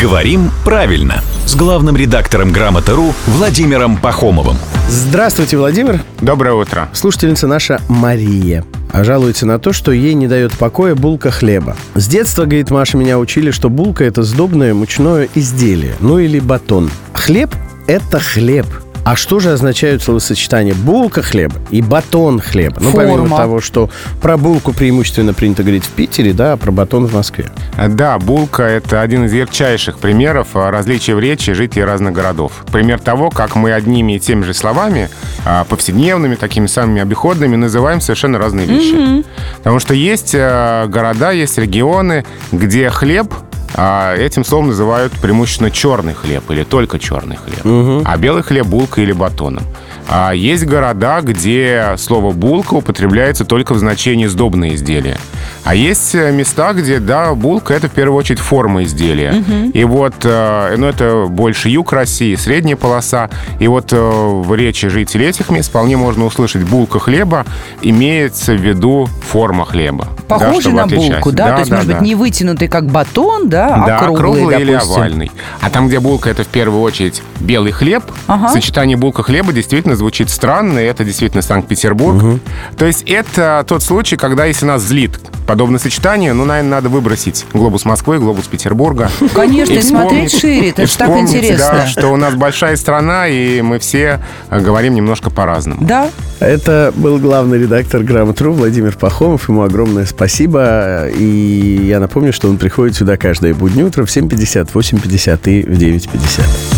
«Говорим правильно» с главным редактором «Грамоты.ру» Владимиром Пахомовым. Здравствуйте, Владимир. Доброе утро. Слушательница наша Мария а жалуется на то, что ей не дает покоя булка хлеба. С детства, говорит Маша, меня учили, что булка – это сдобное мучное изделие, ну или батон. Хлеб – это хлеб – а что же означают словосочетания булка хлеба и батон хлеба? Ну, Форма. помимо того, что про булку преимущественно принято говорить в Питере, да, а про батон в Москве. Да, булка – это один из ярчайших примеров а, различия в речи жителей разных городов. Пример того, как мы одними и теми же словами, а, повседневными, такими самыми обиходными, называем совершенно разные вещи. Потому что есть города, есть регионы, где хлеб а этим словом называют преимущественно черный хлеб или только черный хлеб. Угу. А белый хлеб булкой или батоном. А есть города, где слово булка употребляется только в значении сдобное изделие. А есть э, места, где, да, булка это в первую очередь форма изделия. Угу. И вот, э, ну это больше юг России, средняя полоса. И вот э, в речи жителей этих мест вполне можно услышать булка хлеба, имеется в виду форма хлеба. Похоже да, на булку, да? да? То есть, да, может да. быть, не вытянутый как батон, да, а да, круглый, круглый или овальный. А там, где булка это в первую очередь белый хлеб, ага. сочетание булка хлеба действительно звучит странно, и это действительно Санкт-Петербург. Угу. То есть это тот случай, когда если нас злит подобное сочетание, ну, наверное, надо выбросить глобус Москвы, глобус Петербурга. Конечно, и смотреть шире, это же так интересно. Да, что у нас большая страна, и мы все э, говорим немножко по-разному. Да. Это был главный редактор «Грамотру» Владимир Пахомов. Ему огромное спасибо. И я напомню, что он приходит сюда каждое буднее утро в 7.50, 8.50 и в 9.50.